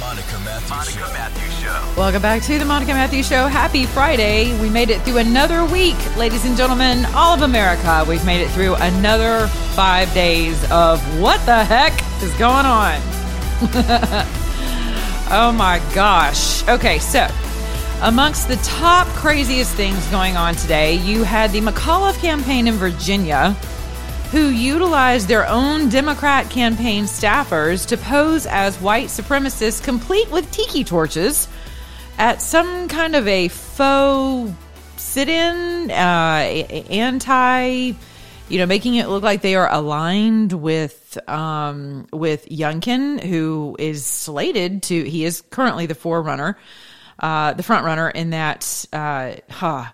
The Monica Matthews Show. Welcome back to the Monica Matthews Show. Happy Friday. We made it through another week, ladies and gentlemen, all of America. We've made it through another five days of what the heck is going on? oh my gosh. Okay, so amongst the top craziest things going on today, you had the McAuliffe campaign in Virginia who utilized their own Democrat campaign staffers to pose as white supremacists, complete with tiki torches, at some kind of a faux sit-in, uh, anti, you know, making it look like they are aligned with um, with Youngkin, who is slated to. He is currently the forerunner, uh, the front runner in that. Uh, huh,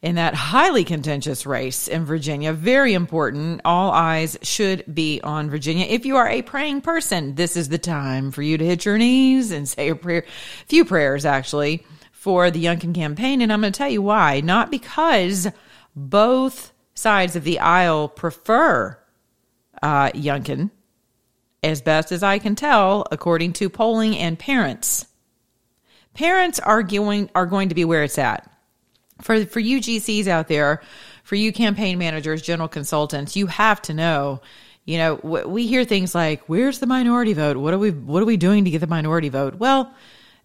in that highly contentious race in Virginia. Very important. All eyes should be on Virginia. If you are a praying person, this is the time for you to hit your knees and say a prayer, few prayers actually, for the Youngkin campaign. And I'm going to tell you why. Not because both sides of the aisle prefer uh, as best as I can tell, according to polling and parents. Parents are going, are going to be where it's at for for you GCs out there, for you campaign managers, general consultants, you have to know. You know, we hear things like, "Where's the minority vote? What are we What are we doing to get the minority vote?" Well,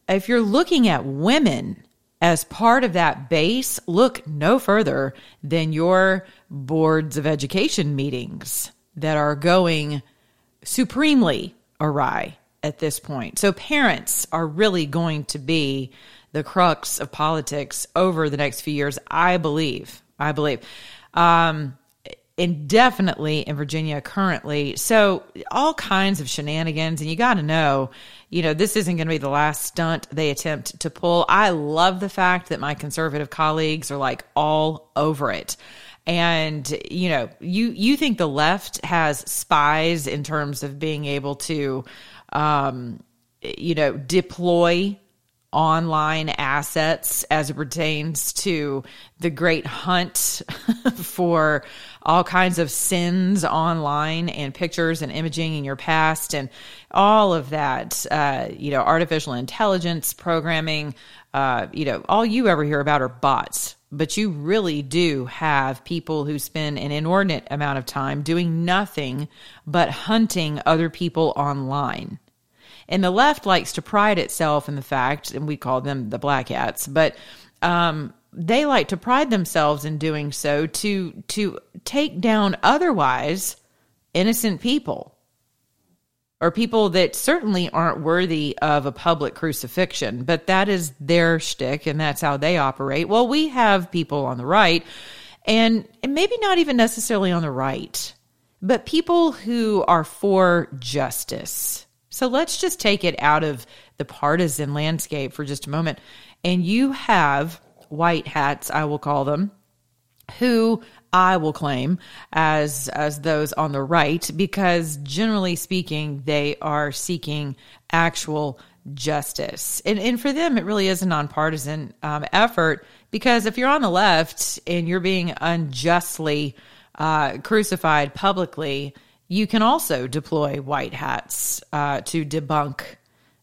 if you're looking at women as part of that base, look no further than your boards of education meetings that are going supremely awry at this point. So parents are really going to be the crux of politics over the next few years, I believe. I believe. Um, indefinitely in Virginia currently. So all kinds of shenanigans and you got to know, you know, this isn't going to be the last stunt they attempt to pull. I love the fact that my conservative colleagues are like all over it. And you know, you you think the left has spies in terms of being able to um you know, deploy online assets as it pertains to the great hunt for all kinds of sins online and pictures and imaging in your past and all of that, uh, you know, artificial intelligence programming, uh, you know, all you ever hear about are bots. But you really do have people who spend an inordinate amount of time doing nothing but hunting other people online. And the left likes to pride itself in the fact, and we call them the black hats, but um, they like to pride themselves in doing so to to take down otherwise innocent people or people that certainly aren't worthy of a public crucifixion. But that is their shtick, and that's how they operate. Well, we have people on the right, and, and maybe not even necessarily on the right, but people who are for justice. So let's just take it out of the partisan landscape for just a moment. And you have white hats, I will call them, who I will claim as as those on the right because generally speaking they are seeking actual justice and and for them it really is a nonpartisan um, effort because if you're on the left and you're being unjustly uh, crucified publicly you can also deploy white hats uh, to debunk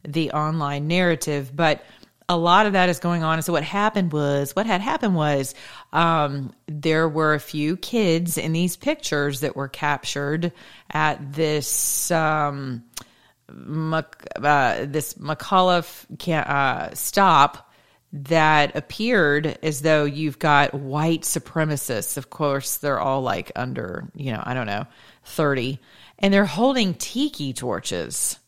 the online narrative but a lot of that is going on. And so what happened was, what had happened was, um, there were a few kids in these pictures that were captured at this, um, Mac, uh, this McAuliffe can, uh, stop that appeared as though you've got white supremacists. Of course, they're all like under, you know, I don't know, 30, and they're holding tiki torches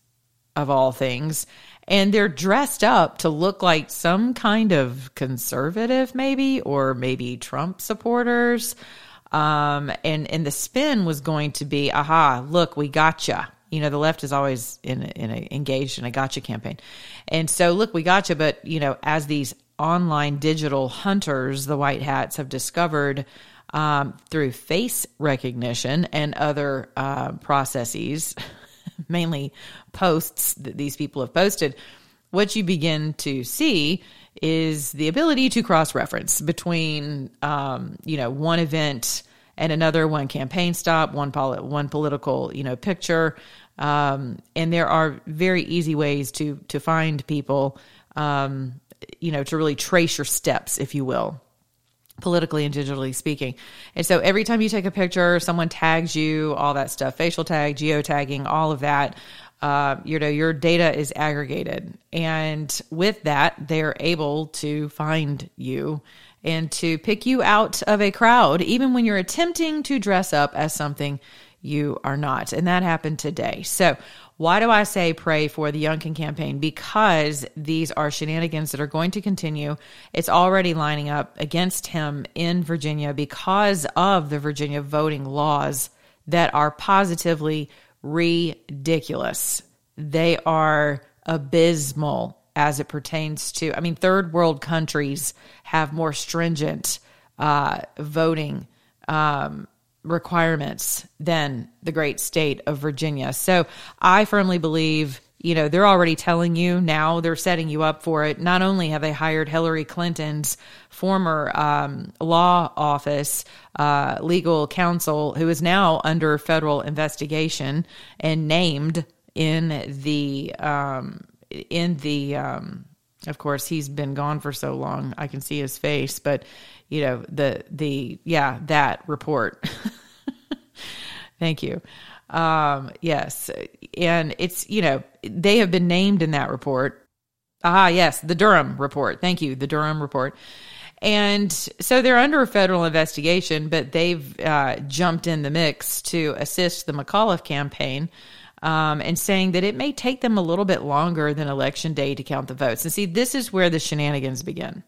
of all things and they're dressed up to look like some kind of conservative maybe or maybe Trump supporters um, and and the spin was going to be aha look we gotcha You know, the left is always in in a, engaged in a gotcha campaign, and so look, we gotcha. But you know, as these online digital hunters, the white hats have discovered um, through face recognition and other uh, processes, mainly posts that these people have posted, what you begin to see is the ability to cross reference between, um, you know, one event and another, one campaign stop, one poli- one political, you know, picture. Um, and there are very easy ways to to find people, um, you know, to really trace your steps, if you will politically and digitally speaking. And so every time you take a picture, someone tags you, all that stuff, facial tag, geotagging, all of that, uh, you know, your data is aggregated. And with that, they're able to find you and to pick you out of a crowd, even when you're attempting to dress up as something you are not. And that happened today. So why do I say pray for the Youngkin campaign? Because these are shenanigans that are going to continue. It's already lining up against him in Virginia because of the Virginia voting laws that are positively ridiculous. They are abysmal as it pertains to, I mean, third world countries have more stringent uh, voting um, requirements than the great state of Virginia. So I firmly believe, you know, they're already telling you now, they're setting you up for it. Not only have they hired Hillary Clinton's former um, law office uh, legal counsel, who is now under federal investigation and named in the, um, in the, um, of course, he's been gone for so long. I can see his face, but you know the the yeah that report. Thank you. Um yes. And it's you know they have been named in that report. Ah yes the durham report. Thank you the durham report. And so they're under a federal investigation but they've uh, jumped in the mix to assist the mcauliffe campaign um, and saying that it may take them a little bit longer than election day to count the votes. And see this is where the shenanigans begin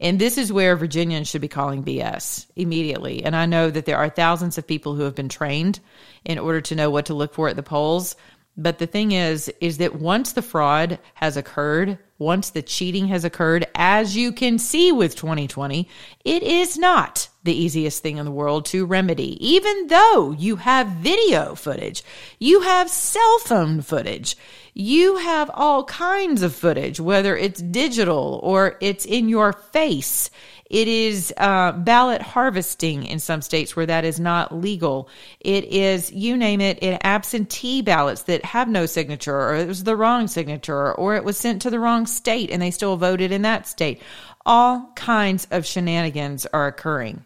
and this is where Virginians should be calling BS immediately. And I know that there are thousands of people who have been trained in order to know what to look for at the polls. But the thing is, is that once the fraud has occurred, once the cheating has occurred, as you can see with 2020, it is not the easiest thing in the world to remedy. Even though you have video footage, you have cell phone footage, you have all kinds of footage, whether it's digital or it's in your face. It is uh, ballot harvesting in some states where that is not legal. It is, you name it, it absentee ballots that have no signature, or it was the wrong signature, or it was sent to the wrong state and they still voted in that state. All kinds of shenanigans are occurring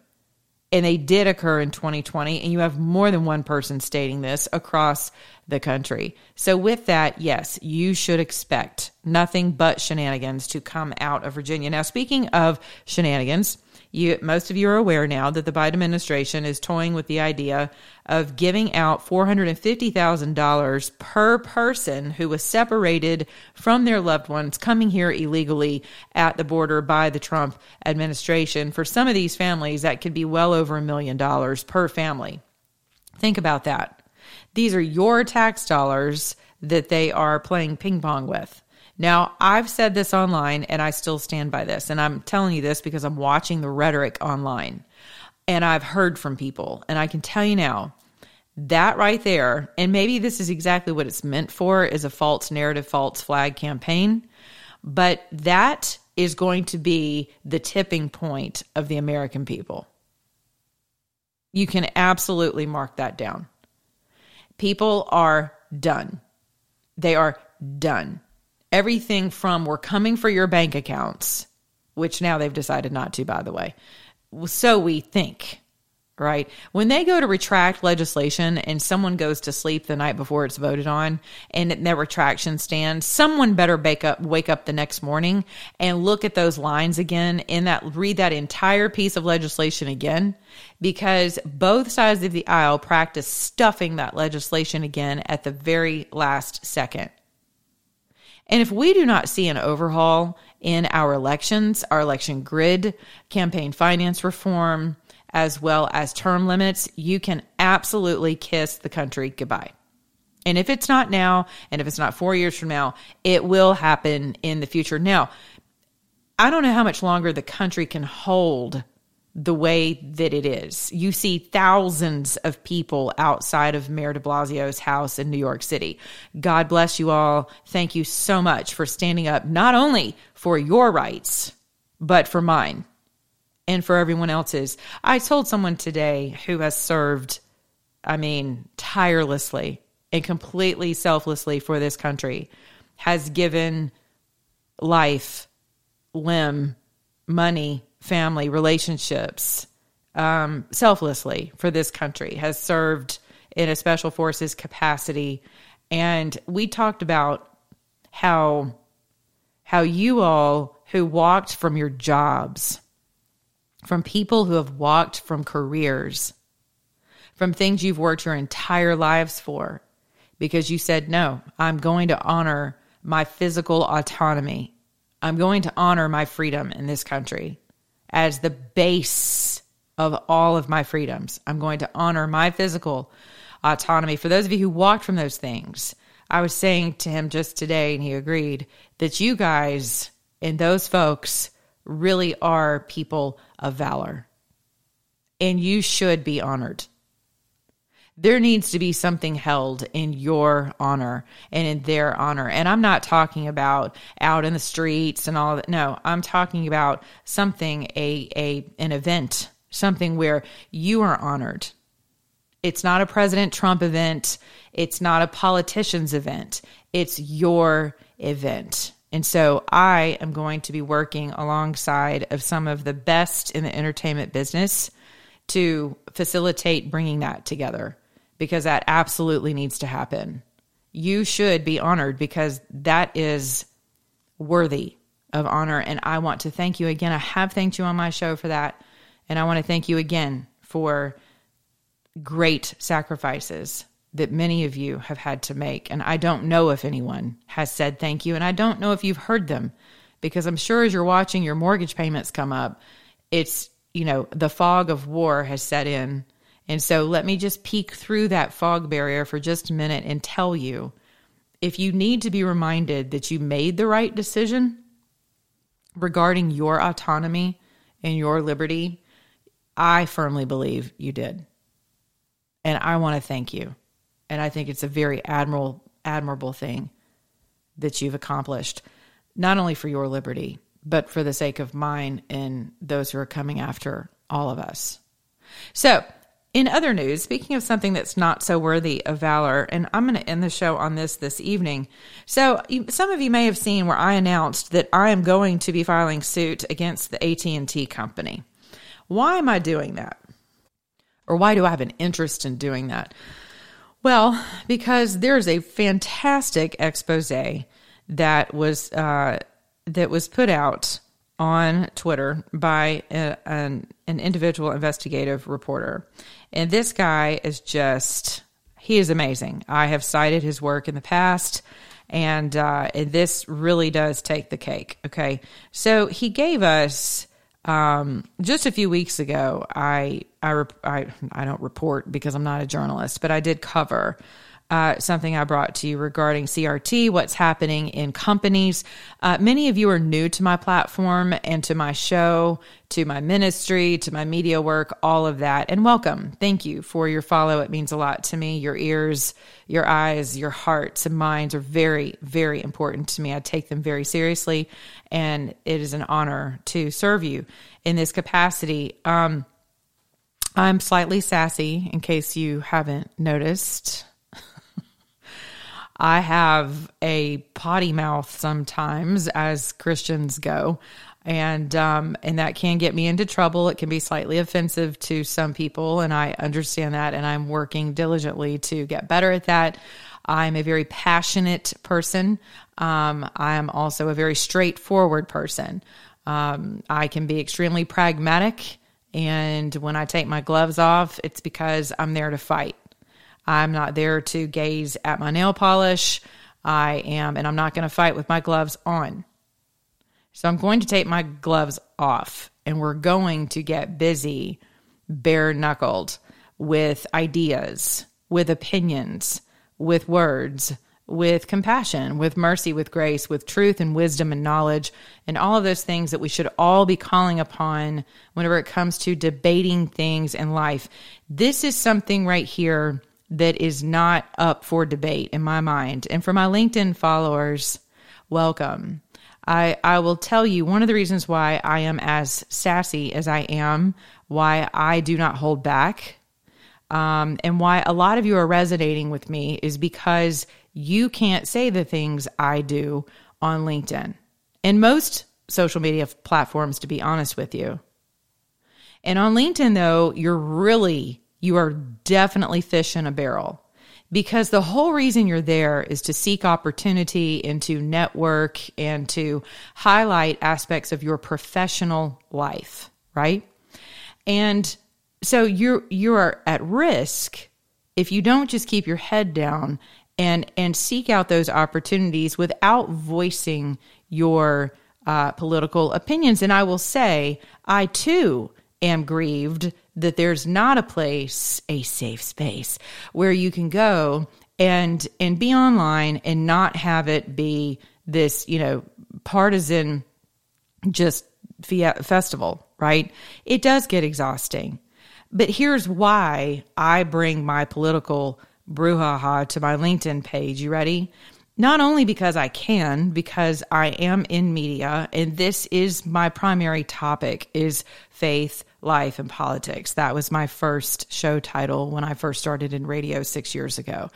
and they did occur in 2020 and you have more than one person stating this across the country. So with that yes you should expect nothing but shenanigans to come out of virginia. Now speaking of shenanigans you, most of you are aware now that the Biden administration is toying with the idea of giving out $450,000 per person who was separated from their loved ones coming here illegally at the border by the Trump administration. For some of these families, that could be well over a million dollars per family. Think about that. These are your tax dollars that they are playing ping pong with. Now, I've said this online and I still stand by this. And I'm telling you this because I'm watching the rhetoric online and I've heard from people. And I can tell you now, that right there, and maybe this is exactly what it's meant for, is a false narrative, false flag campaign. But that is going to be the tipping point of the American people. You can absolutely mark that down. People are done. They are done everything from we're coming for your bank accounts, which now they've decided not to, by the way. So we think, right? When they go to retract legislation and someone goes to sleep the night before it's voted on and their retraction stands, someone better wake up, wake up the next morning and look at those lines again and that, read that entire piece of legislation again, because both sides of the aisle practice stuffing that legislation again at the very last second. And if we do not see an overhaul in our elections, our election grid, campaign finance reform, as well as term limits, you can absolutely kiss the country goodbye. And if it's not now, and if it's not four years from now, it will happen in the future. Now, I don't know how much longer the country can hold the way that it is. You see thousands of people outside of Mayor de Blasio's house in New York City. God bless you all. Thank you so much for standing up, not only for your rights, but for mine and for everyone else's. I told someone today who has served, I mean, tirelessly and completely selflessly for this country, has given life, limb, money, family, relationships, um, selflessly for this country, has served in a special forces capacity. And we talked about how how you all who walked from your jobs, from people who have walked from careers, from things you've worked your entire lives for, because you said, No, I'm going to honor my physical autonomy. I'm going to honor my freedom in this country as the base of all of my freedoms. I'm going to honor my physical autonomy. For those of you who walked from those things, I was saying to him just today, and he agreed that you guys and those folks really are people of valor. And you should be honored there needs to be something held in your honor and in their honor. And I'm not talking about out in the streets and all that. No, I'm talking about something, a, a, an event, something where you are honored. It's not a President Trump event. It's not a politician's event. It's your event. And so I am going to be working alongside of some of the best in the entertainment business to facilitate bringing that together because that absolutely needs to happen. You should be honored because that is worthy of honor. And I want to thank you again. I have thanked you on my show for that. And I want to thank you again for great sacrifices that many of you have had to make. And I don't know if anyone has said thank you. And I don't know if you've heard them because I'm sure as you're watching your mortgage payments come up, it's, you know, the fog of war has set in and so let me just peek through that fog barrier for just a minute and tell you if you need to be reminded that you made the right decision regarding your autonomy and your liberty, I firmly believe you did. And I want to thank you. And I think it's a very admirable admirable thing that you've accomplished not only for your liberty, but for the sake of mine and those who are coming after all of us. So, in other news, speaking of something that's not so worthy of valor, and I'm going to end the show on this this evening. So, some of you may have seen where I announced that I am going to be filing suit against the AT&T company. Why am I doing that? Or why do I have an interest in doing that? Well, because there's a fantastic expose that was uh, that was put out on Twitter by a, an, an individual investigative reporter. And this guy is just, he is amazing. I have cited his work in the past, and, uh, and this really does take the cake. Okay. So he gave us. Um, just a few weeks ago, I, I, I, I don't report because I'm not a journalist, but I did cover uh, something I brought to you regarding CRT, what's happening in companies. Uh, many of you are new to my platform and to my show, to my ministry, to my media work, all of that. And welcome. Thank you for your follow. It means a lot to me. Your ears, your eyes, your hearts, and minds are very, very important to me. I take them very seriously, and it is an honor to serve you in this capacity. Um, I'm slightly sassy, in case you haven't noticed. I have a potty mouth sometimes, as Christians go, and um, and that can get me into trouble. It can be slightly offensive to some people, and I understand that, and I'm working diligently to get better at that. I'm a very passionate person. Um, I am also a very straightforward person. Um, I can be extremely pragmatic, and when I take my gloves off, it's because I'm there to fight. I'm not there to gaze at my nail polish. I am, and I'm not going to fight with my gloves on. So I'm going to take my gloves off and we're going to get busy, bare knuckled with ideas, with opinions, with words, with compassion, with mercy, with grace, with truth and wisdom and knowledge, and all of those things that we should all be calling upon whenever it comes to debating things in life. This is something right here that is not up for debate in my mind. And for my LinkedIn followers, welcome. I, I will tell you one of the reasons why I am as sassy as I am, why I do not hold back, um, and why a lot of you are resonating with me is because you can't say the things I do on LinkedIn and most social media platforms, to be honest with you. And on LinkedIn, though, you're really, you are definitely fish in a barrel because the whole reason you're there is to seek opportunity and to network and to highlight aspects of your professional life, right? And so you're you are at risk if you don't just keep your head down and and seek out those opportunities without voicing your uh, political opinions. And I will say, I too am grieved that there's not a place, a safe space where you can go and and be online and not have it be this, you know, partisan just festival, right? It does get exhausting. But here's why I bring my political brouhaha to my LinkedIn page. You ready? Not only because I can, because I am in media and this is my primary topic is faith, life and politics. That was my first show title when I first started in radio 6 years ago.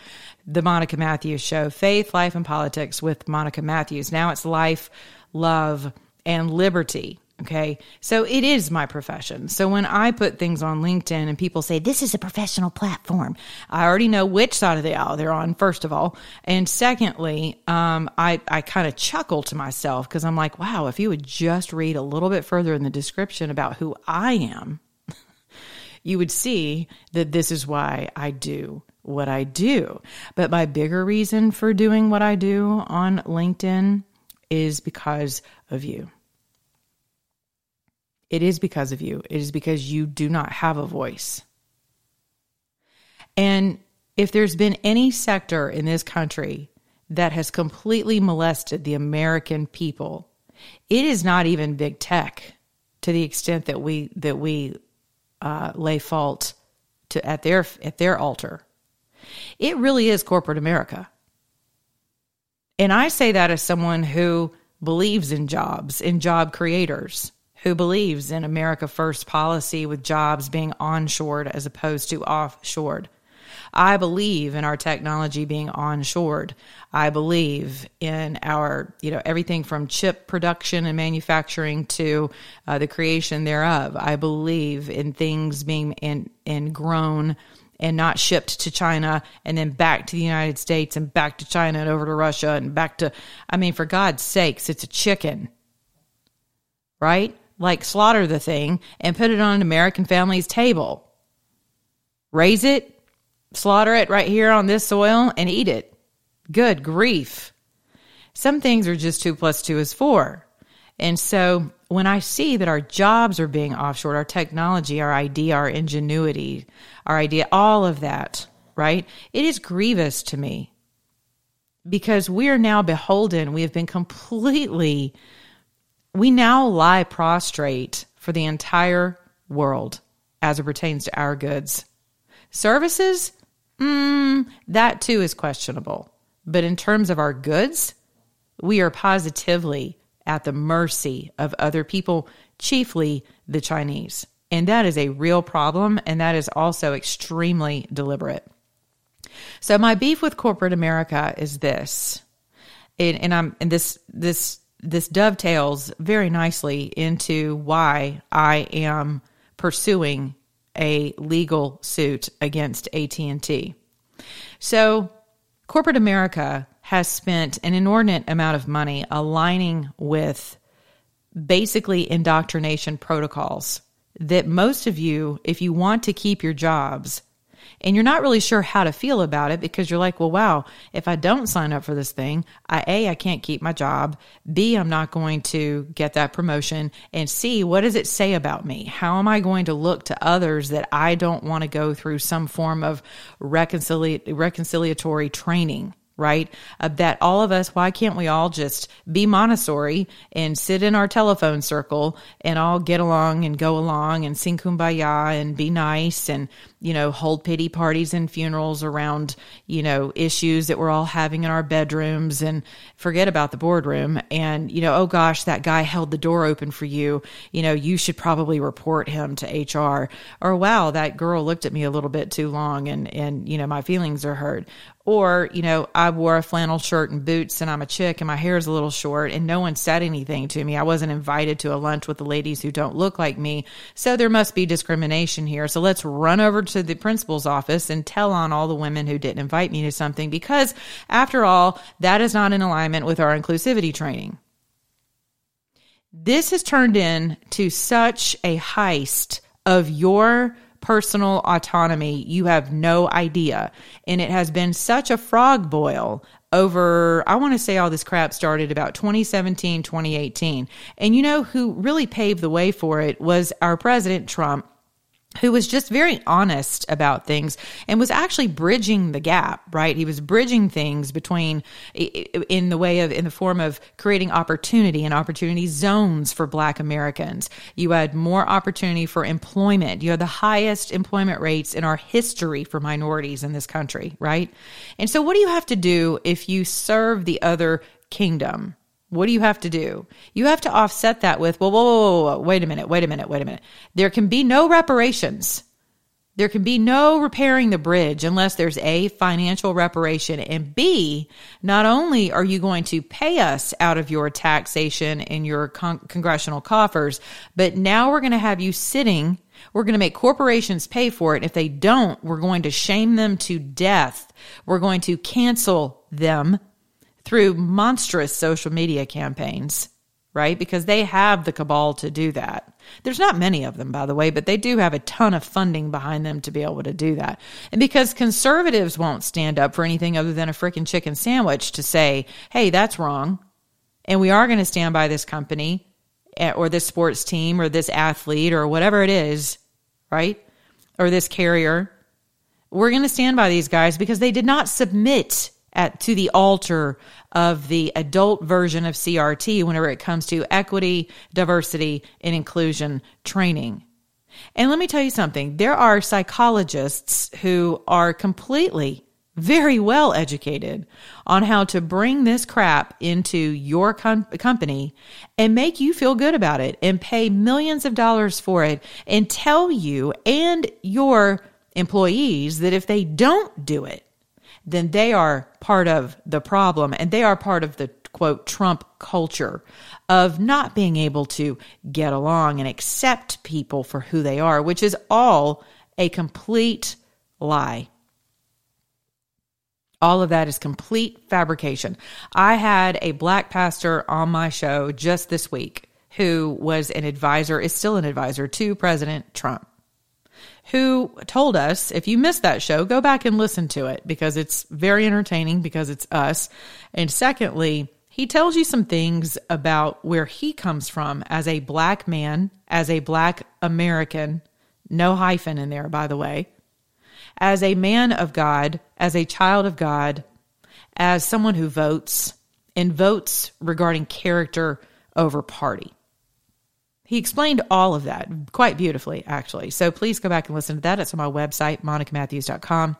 The Monica Matthews show, Faith, Life and Politics with Monica Matthews. Now it's life, love and liberty. Okay. So it is my profession. So when I put things on LinkedIn and people say, this is a professional platform, I already know which side of the aisle they're on, first of all. And secondly, um, I, I kind of chuckle to myself because I'm like, wow, if you would just read a little bit further in the description about who I am, you would see that this is why I do what I do. But my bigger reason for doing what I do on LinkedIn is because of you. It is because of you. It is because you do not have a voice. And if there's been any sector in this country that has completely molested the American people, it is not even big tech to the extent that we that we uh, lay fault to at their at their altar. It really is corporate America. And I say that as someone who believes in jobs, in job creators who believes in America First policy with jobs being onshored as opposed to offshored. I believe in our technology being onshored. I believe in our, you know, everything from chip production and manufacturing to uh, the creation thereof. I believe in things being in, in grown and not shipped to China and then back to the United States and back to China and over to Russia and back to, I mean, for God's sakes, it's a chicken, right? Like slaughter the thing and put it on an American family's table. Raise it, slaughter it right here on this soil, and eat it. Good grief. Some things are just two plus two is four. And so when I see that our jobs are being offshored, our technology, our idea, our ingenuity, our idea, all of that, right? It is grievous to me because we are now beholden. We have been completely we now lie prostrate for the entire world as it pertains to our goods. Services, mm, that too is questionable. But in terms of our goods, we are positively at the mercy of other people, chiefly the Chinese. And that is a real problem, and that is also extremely deliberate. So my beef with corporate America is this, and, and I'm and this this this dovetails very nicely into why I am pursuing a legal suit against AT&T. So, corporate America has spent an inordinate amount of money aligning with basically indoctrination protocols that most of you if you want to keep your jobs and you're not really sure how to feel about it because you're like, well, wow, if I don't sign up for this thing, I, A, I can't keep my job. B, I'm not going to get that promotion. And C, what does it say about me? How am I going to look to others that I don't want to go through some form of reconcili- reconciliatory training? right? Uh, that all of us, why can't we all just be Montessori and sit in our telephone circle and all get along and go along and sing kumbaya and be nice and, you know, hold pity parties and funerals around, you know, issues that we're all having in our bedrooms and forget about the boardroom. And, you know, oh gosh, that guy held the door open for you. You know, you should probably report him to HR. Or wow, that girl looked at me a little bit too long and, and, you know, my feelings are hurt. Or, you know, I wore a flannel shirt and boots and I'm a chick and my hair is a little short and no one said anything to me. I wasn't invited to a lunch with the ladies who don't look like me. So there must be discrimination here. So let's run over to the principal's office and tell on all the women who didn't invite me to something because after all, that is not in alignment with our inclusivity training. This has turned into such a heist of your personal autonomy, you have no idea. And it has been such a frog boil over, I want to say all this crap started about 2017, 2018. And you know who really paved the way for it was our president, Trump who was just very honest about things and was actually bridging the gap, right? He was bridging things between in the way of in the form of creating opportunity and opportunity zones for black Americans. You had more opportunity for employment. You had the highest employment rates in our history for minorities in this country, right? And so what do you have to do if you serve the other kingdom? What do you have to do? You have to offset that with, well, whoa, whoa, whoa, whoa, wait a minute, wait a minute, wait a minute. There can be no reparations. There can be no repairing the bridge unless there's A, financial reparation, and B, not only are you going to pay us out of your taxation and your con- congressional coffers, but now we're going to have you sitting. We're going to make corporations pay for it. If they don't, we're going to shame them to death. We're going to cancel them through monstrous social media campaigns, right? Because they have the cabal to do that. There's not many of them, by the way, but they do have a ton of funding behind them to be able to do that. And because conservatives won't stand up for anything other than a freaking chicken sandwich to say, hey, that's wrong. And we are going to stand by this company eh, or this sports team or this athlete or whatever it is, right? Or this carrier. We're going to stand by these guys because they did not submit at to the altar of the adult version of CRT whenever it comes to equity, diversity, and inclusion training. And let me tell you something there are psychologists who are completely very well educated on how to bring this crap into your com- company and make you feel good about it and pay millions of dollars for it and tell you and your employees that if they don't do it, then they are part of the problem and they are part of the quote Trump culture of not being able to get along and accept people for who they are, which is all a complete lie. All of that is complete fabrication. I had a black pastor on my show just this week who was an advisor, is still an advisor to President Trump who told us if you missed that show, go back and listen to it because it's very entertaining because it's us. And secondly, he tells you some things about where he comes from as a black man, as a black American, no hyphen in there, by the way, as a man of God, as a child of God, as someone who votes and votes regarding character over party. He explained all of that quite beautifully, actually. So please go back and listen to that. It's on my website, monicamatthews.com.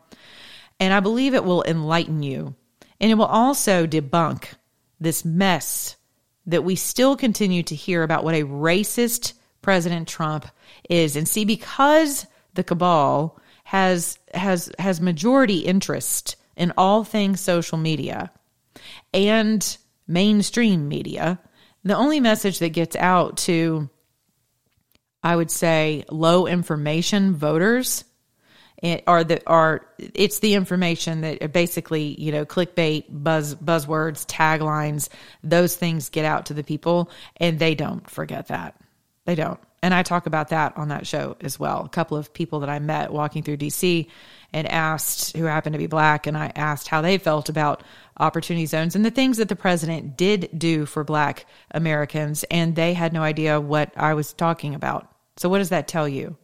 And I believe it will enlighten you. And it will also debunk this mess that we still continue to hear about what a racist President Trump is. And see, because the cabal has has has majority interest in all things social media and mainstream media, the only message that gets out to I would say low information voters it, are the are it's the information that basically you know clickbait buzz buzzwords taglines those things get out to the people and they don't forget that They don't. And I talk about that on that show as well. A couple of people that I met walking through DC and asked, who happened to be black, and I asked how they felt about opportunity zones and the things that the president did do for black Americans. And they had no idea what I was talking about. So, what does that tell you?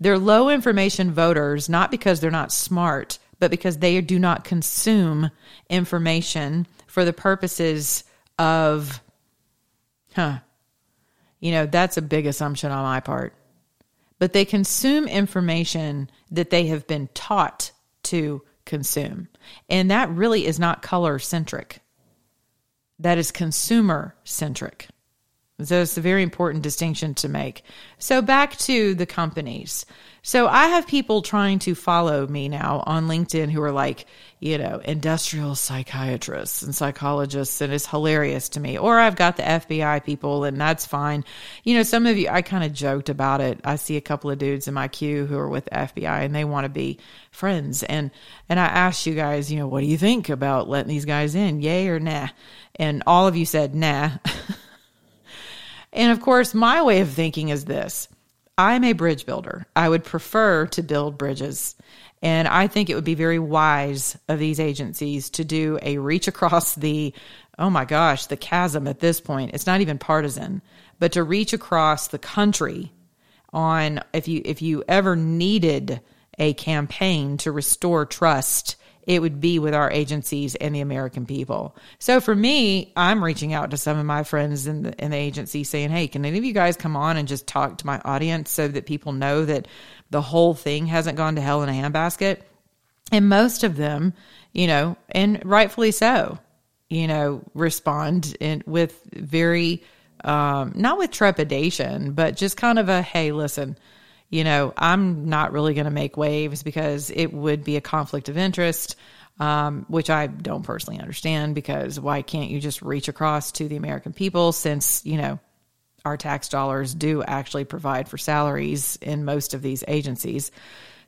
They're low information voters, not because they're not smart, but because they do not consume information for the purposes of, huh, you know, that's a big assumption on my part. But they consume information that they have been taught to consume. And that really is not color centric, that is consumer centric. So it's a very important distinction to make. So back to the companies. So I have people trying to follow me now on LinkedIn who are like, you know, industrial psychiatrists and psychologists, and it's hilarious to me. Or I've got the FBI people, and that's fine. You know, some of you, I kind of joked about it. I see a couple of dudes in my queue who are with FBI, and they want to be friends. And and I asked you guys, you know, what do you think about letting these guys in, yay or nah? And all of you said nah. And of course, my way of thinking is this I'm a bridge builder. I would prefer to build bridges. And I think it would be very wise of these agencies to do a reach across the, oh my gosh, the chasm at this point. It's not even partisan, but to reach across the country on if you if you ever needed a campaign to restore trust it would be with our agencies and the American people. So for me, I'm reaching out to some of my friends in the, in the agency saying, Hey, can any of you guys come on and just talk to my audience so that people know that the whole thing hasn't gone to hell in a handbasket? And most of them, you know, and rightfully so, you know, respond in, with very, um, not with trepidation, but just kind of a, Hey, listen, you know, I'm not really going to make waves because it would be a conflict of interest, um, which I don't personally understand because why can't you just reach across to the American people since, you know, our tax dollars do actually provide for salaries in most of these agencies.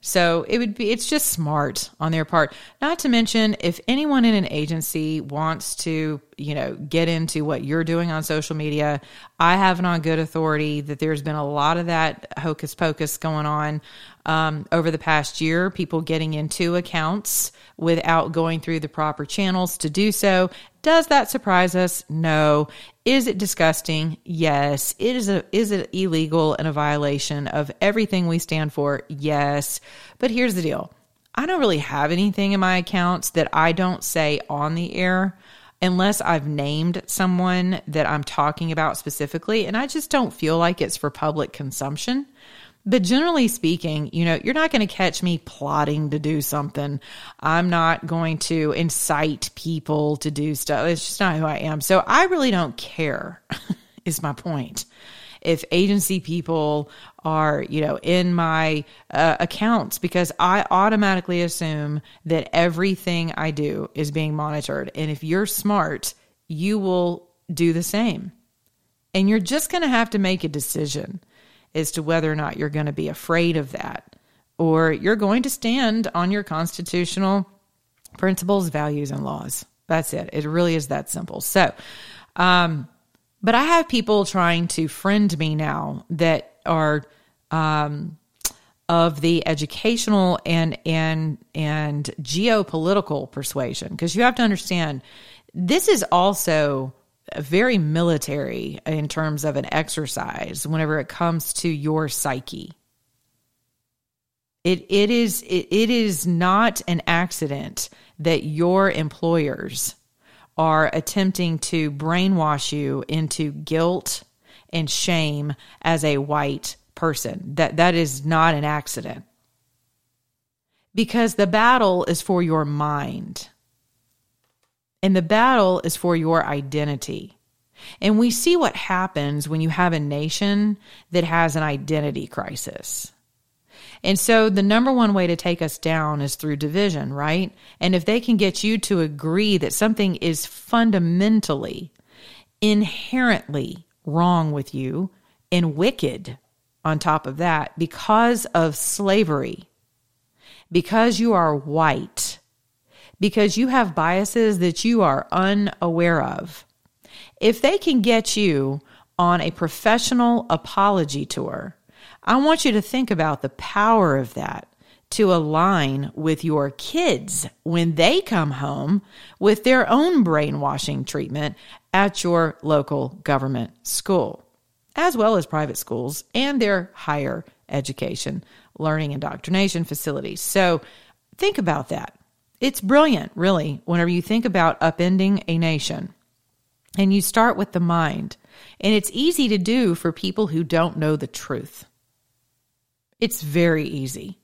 So it would be, it's just smart on their part. Not to mention, if anyone in an agency wants to, you know, get into what you're doing on social media, I have it on good authority that there's been a lot of that hocus pocus going on um, over the past year, people getting into accounts without going through the proper channels to do so. Does that surprise us? No. Is it disgusting? Yes. It is a is it illegal and a violation of everything we stand for? Yes. But here's the deal. I don't really have anything in my accounts that I don't say on the air unless I've named someone that I'm talking about specifically and I just don't feel like it's for public consumption. But generally speaking, you know, you're not going to catch me plotting to do something. I'm not going to incite people to do stuff. It's just not who I am. So I really don't care, is my point. If agency people are, you know, in my uh, accounts, because I automatically assume that everything I do is being monitored. And if you're smart, you will do the same. And you're just going to have to make a decision as to whether or not you're going to be afraid of that or you're going to stand on your constitutional principles, values, and laws. That's it. It really is that simple. So, um, but I have people trying to friend me now that are um, of the educational and and and geopolitical persuasion because you have to understand this is also very military in terms of an exercise whenever it comes to your psyche. It it is it, it is not an accident that your employers are attempting to brainwash you into guilt and shame as a white person. That that is not an accident. Because the battle is for your mind. And the battle is for your identity. And we see what happens when you have a nation that has an identity crisis. And so the number one way to take us down is through division, right? And if they can get you to agree that something is fundamentally, inherently wrong with you and wicked on top of that because of slavery, because you are white, because you have biases that you are unaware of. If they can get you on a professional apology tour, I want you to think about the power of that to align with your kids when they come home with their own brainwashing treatment at your local government school, as well as private schools and their higher education, learning, indoctrination facilities. So think about that. It's brilliant, really, whenever you think about upending a nation. And you start with the mind. And it's easy to do for people who don't know the truth. It's very easy.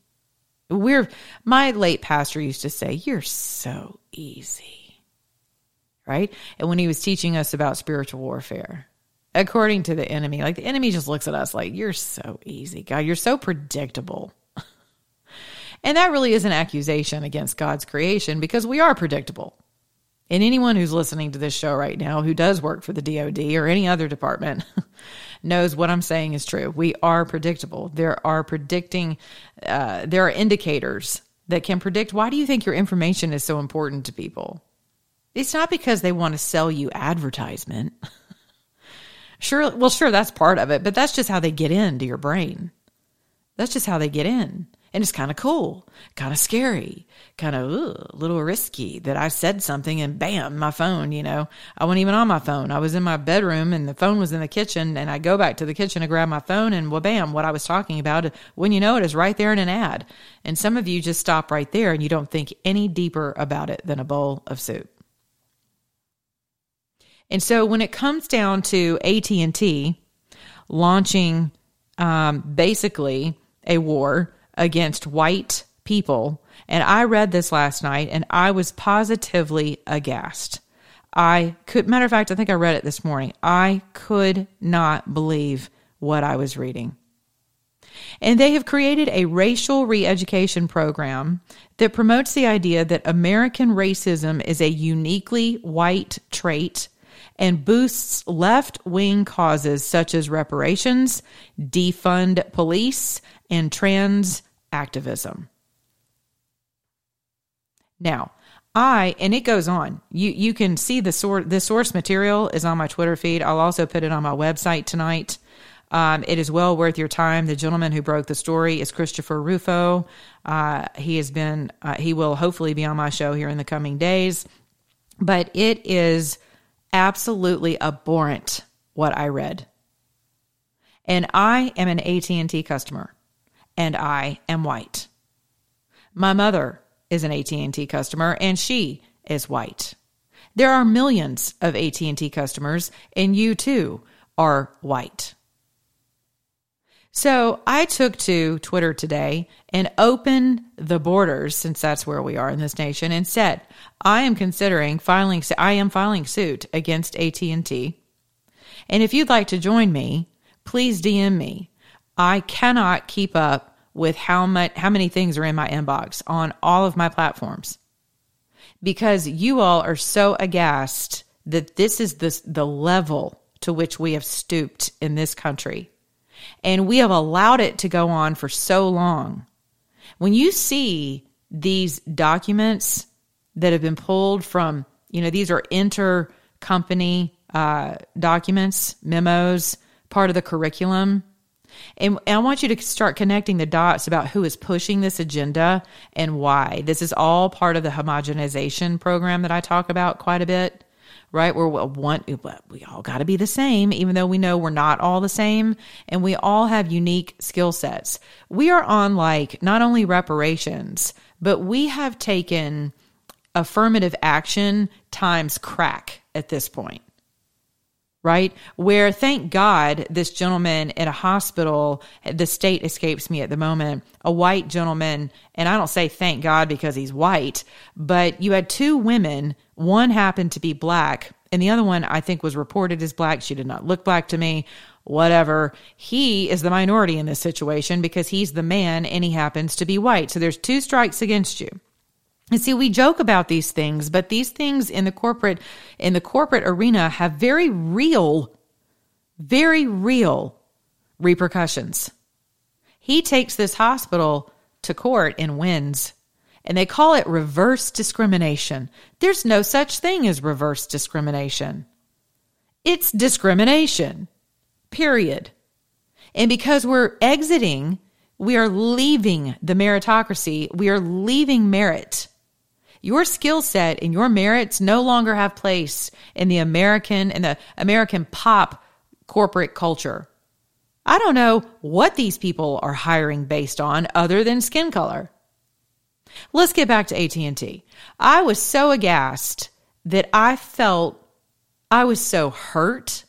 We're my late pastor used to say, "You're so easy." Right? And when he was teaching us about spiritual warfare, according to the enemy, like the enemy just looks at us like, "You're so easy, God. You're so predictable." And that really is an accusation against God's creation because we are predictable. And anyone who's listening to this show right now who does work for the DoD or any other department knows what I'm saying is true. We are predictable. There are predicting, uh, there are indicators that can predict. Why do you think your information is so important to people? It's not because they want to sell you advertisement. sure, well, sure, that's part of it, but that's just how they get into your brain. That's just how they get in. And it's kind of cool, kind of scary, kind of a little risky that I said something and bam, my phone, you know, I wasn't even on my phone. I was in my bedroom and the phone was in the kitchen and I go back to the kitchen to grab my phone and well, bam, what I was talking about, when you know it is right there in an ad. And some of you just stop right there and you don't think any deeper about it than a bowl of soup. And so when it comes down to AT&T launching um, basically a war against white people. And I read this last night and I was positively aghast. I could, matter of fact, I think I read it this morning. I could not believe what I was reading. And they have created a racial re education program that promotes the idea that American racism is a uniquely white trait and boosts left wing causes such as reparations, defund police, and trans activism. Now, I and it goes on. You you can see the source. The source material is on my Twitter feed. I'll also put it on my website tonight. Um, it is well worth your time. The gentleman who broke the story is Christopher Rufo. Uh, he has been. Uh, he will hopefully be on my show here in the coming days. But it is absolutely abhorrent what I read. And I am an AT&T customer and I am white. My mother is an AT&T customer and she is white. There are millions of AT&T customers and you too are white. So I took to Twitter today and opened the borders since that's where we are in this nation and said, I am considering filing I am filing suit against AT&T. And if you'd like to join me, please DM me. I cannot keep up with how much how many things are in my inbox on all of my platforms. Because you all are so aghast that this is the the level to which we have stooped in this country and we have allowed it to go on for so long. When you see these documents that have been pulled from, you know, these are inter-company uh, documents, memos, part of the curriculum. And, and I want you to start connecting the dots about who is pushing this agenda and why. This is all part of the homogenization program that I talk about quite a bit right? Where We're one, we all got to be the same, even though we know we're not all the same and we all have unique skill sets. We are on like not only reparations, but we have taken affirmative action times crack at this point right? Where thank God this gentleman at a hospital, the state escapes me at the moment, a white gentleman, and I don't say thank God because he's white, but you had two women, one happened to be black, and the other one I think was reported as black. She did not look black to me. Whatever. He is the minority in this situation because he's the man and he happens to be white. So there's two strikes against you. And see, we joke about these things, but these things in the corporate in the corporate arena have very real, very real repercussions. He takes this hospital to court and wins. And they call it reverse discrimination. There's no such thing as reverse discrimination. It's discrimination. period. And because we're exiting, we are leaving the meritocracy, we are leaving merit. Your skill set and your merits no longer have place in the American and the American pop corporate culture. I don't know what these people are hiring based on other than skin color. Let's get back to AT&T. I was so aghast that I felt I was so hurt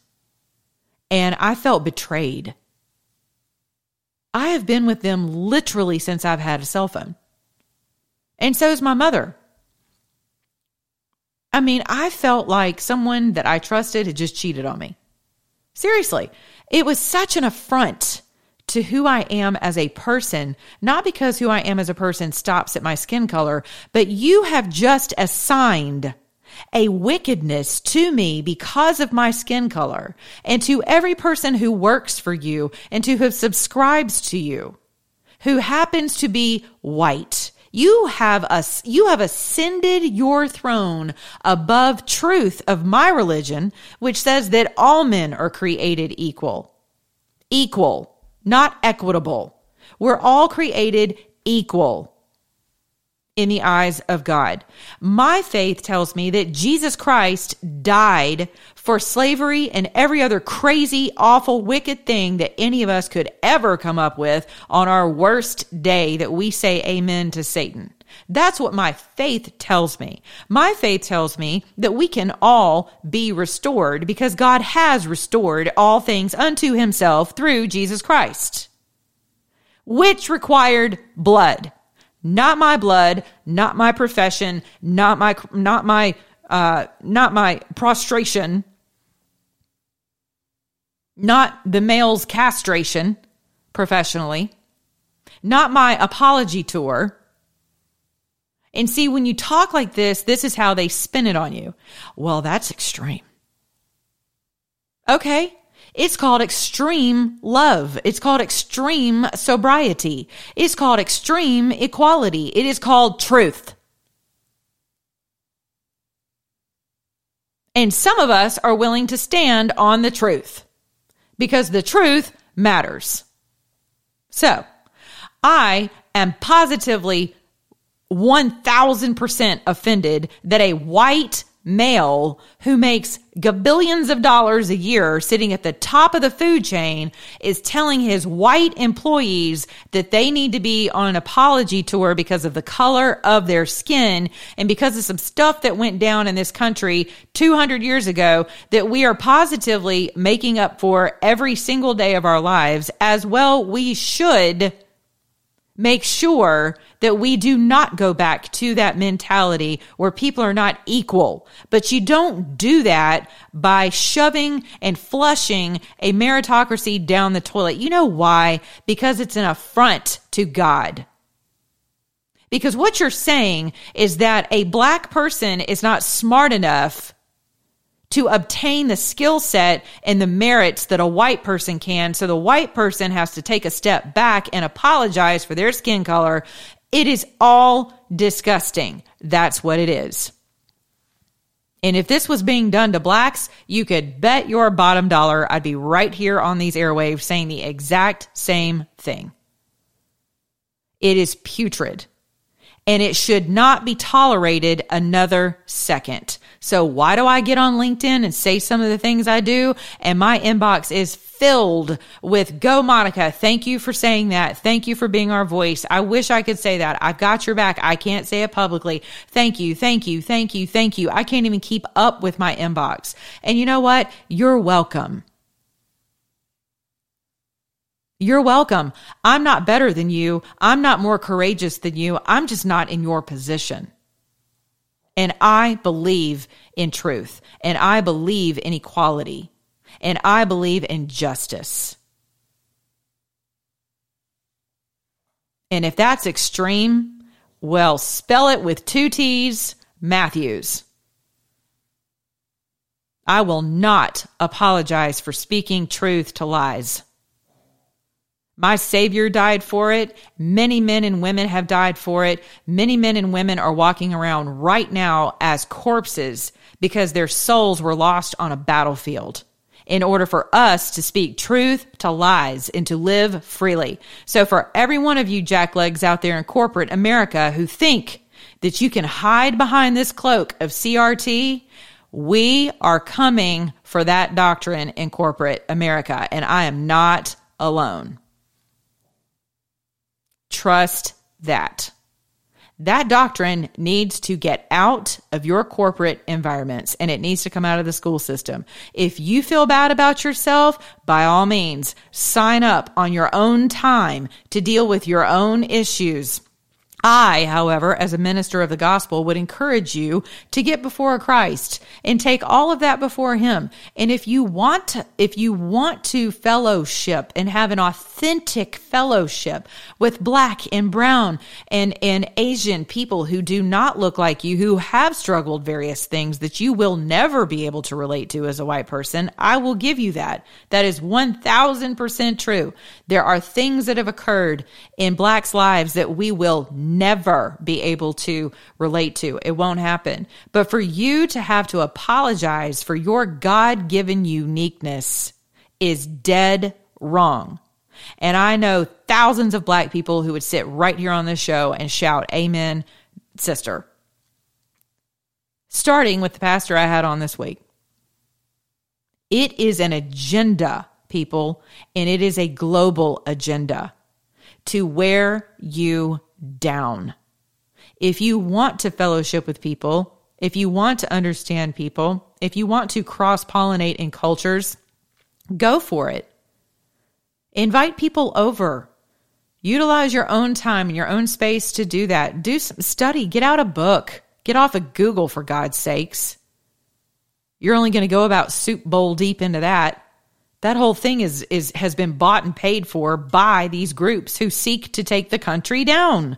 and I felt betrayed. I have been with them literally since I've had a cell phone. And so is my mother. I mean, I felt like someone that I trusted had just cheated on me. Seriously, it was such an affront to who I am as a person, not because who I am as a person stops at my skin color, but you have just assigned a wickedness to me because of my skin color and to every person who works for you and to who subscribes to you who happens to be white. You have us, you have ascended your throne above truth of my religion, which says that all men are created equal. Equal, not equitable. We're all created equal in the eyes of God. My faith tells me that Jesus Christ died for slavery and every other crazy, awful, wicked thing that any of us could ever come up with on our worst day that we say amen to Satan. That's what my faith tells me. My faith tells me that we can all be restored because God has restored all things unto himself through Jesus Christ, which required blood not my blood, not my profession, not my not my uh, not my prostration, not the male's castration professionally, not my apology tour. And see, when you talk like this, this is how they spin it on you. Well, that's extreme. Okay, it's called extreme love. It's called extreme sobriety. It's called extreme equality. It is called truth. And some of us are willing to stand on the truth because the truth matters. So I am positively 1000% offended that a white male who makes gabillions of dollars a year sitting at the top of the food chain is telling his white employees that they need to be on an apology tour because of the color of their skin and because of some stuff that went down in this country 200 years ago that we are positively making up for every single day of our lives. As well we should make sure that we do not go back to that mentality where people are not equal. But you don't do that by shoving and flushing a meritocracy down the toilet. You know why? Because it's an affront to God. Because what you're saying is that a black person is not smart enough to obtain the skill set and the merits that a white person can. So the white person has to take a step back and apologize for their skin color. It is all disgusting. That's what it is. And if this was being done to blacks, you could bet your bottom dollar I'd be right here on these airwaves saying the exact same thing. It is putrid and it should not be tolerated another second. So why do I get on LinkedIn and say some of the things I do? And my inbox is filled with go Monica. Thank you for saying that. Thank you for being our voice. I wish I could say that. I've got your back. I can't say it publicly. Thank you. Thank you. Thank you. Thank you. I can't even keep up with my inbox. And you know what? You're welcome. You're welcome. I'm not better than you. I'm not more courageous than you. I'm just not in your position. And I believe in truth and I believe in equality and I believe in justice. And if that's extreme, well, spell it with two T's, Matthews. I will not apologize for speaking truth to lies. My Savior died for it. Many men and women have died for it. Many men and women are walking around right now as corpses because their souls were lost on a battlefield. In order for us to speak truth to lies and to live freely. So for every one of you jacklegs out there in corporate America who think that you can hide behind this cloak of CRT, we are coming for that doctrine in corporate America, and I am not alone. Trust that. That doctrine needs to get out of your corporate environments and it needs to come out of the school system. If you feel bad about yourself, by all means, sign up on your own time to deal with your own issues. I, however, as a minister of the gospel, would encourage you to get before Christ and take all of that before Him. And if you want, to, if you want to fellowship and have an authentic fellowship with black and brown and, and Asian people who do not look like you, who have struggled various things that you will never be able to relate to as a white person, I will give you that. That is 1000% true. There are things that have occurred in blacks' lives that we will never be able to relate to. It won't happen. But for you to have to apologize for your God given uniqueness is dead wrong. And I know thousands of black people who would sit right here on this show and shout, Amen, sister. Starting with the pastor I had on this week. It is an agenda, people, and it is a global agenda to where you down. If you want to fellowship with people, if you want to understand people, if you want to cross pollinate in cultures, go for it. Invite people over. Utilize your own time and your own space to do that. Do some study, get out a book, get off of Google for God's sakes. You're only going to go about soup bowl deep into that. That whole thing is, is has been bought and paid for by these groups who seek to take the country down.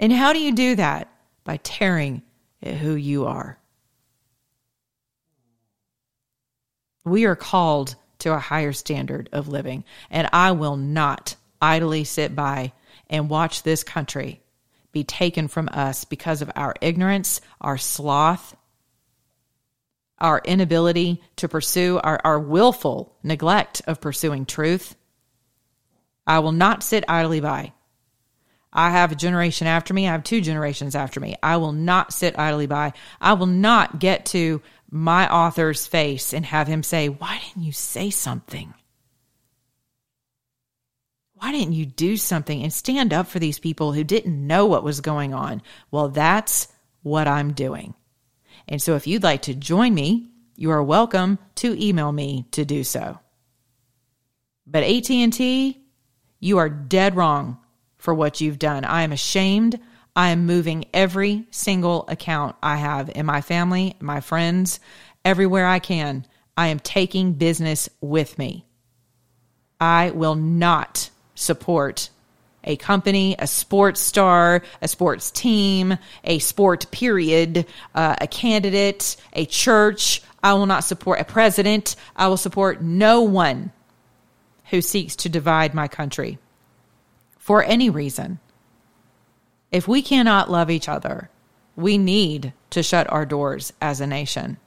And how do you do that? By tearing at who you are. We are called to a higher standard of living, and I will not idly sit by and watch this country be taken from us because of our ignorance, our sloth, our inability to pursue, our, our willful neglect of pursuing truth. I will not sit idly by. I have a generation after me. I have two generations after me. I will not sit idly by. I will not get to my author's face and have him say, Why didn't you say something? Why didn't you do something and stand up for these people who didn't know what was going on? Well, that's what I'm doing. And so if you'd like to join me, you are welcome to email me to do so. But AT&T, you are dead wrong for what you've done. I am ashamed. I am moving every single account I have in my family, my friends, everywhere I can. I am taking business with me. I will not support a company, a sports star, a sports team, a sport period, uh, a candidate, a church. I will not support a president. I will support no one who seeks to divide my country for any reason. If we cannot love each other, we need to shut our doors as a nation.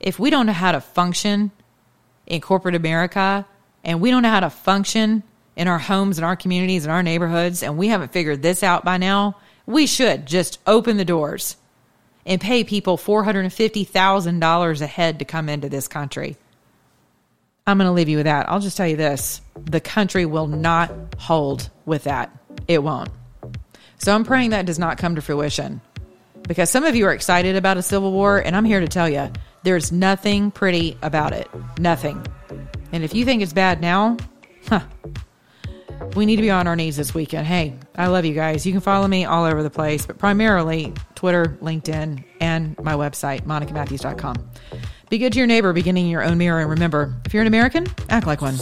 If we don't know how to function in corporate America and we don't know how to function in our homes and our communities and our neighborhoods and we haven't figured this out by now, we should just open the doors and pay people $450,000 a head to come into this country. I'm going to leave you with that. I'll just tell you this the country will not hold with that. It won't. So I'm praying that does not come to fruition because some of you are excited about a civil war, and I'm here to tell you there's nothing pretty about it. Nothing. And if you think it's bad now, huh, we need to be on our knees this weekend. Hey, I love you guys. You can follow me all over the place, but primarily Twitter, LinkedIn, and my website, monicamatthews.com. Be good to your neighbor, beginning in your own mirror. And remember, if you're an American, act like one.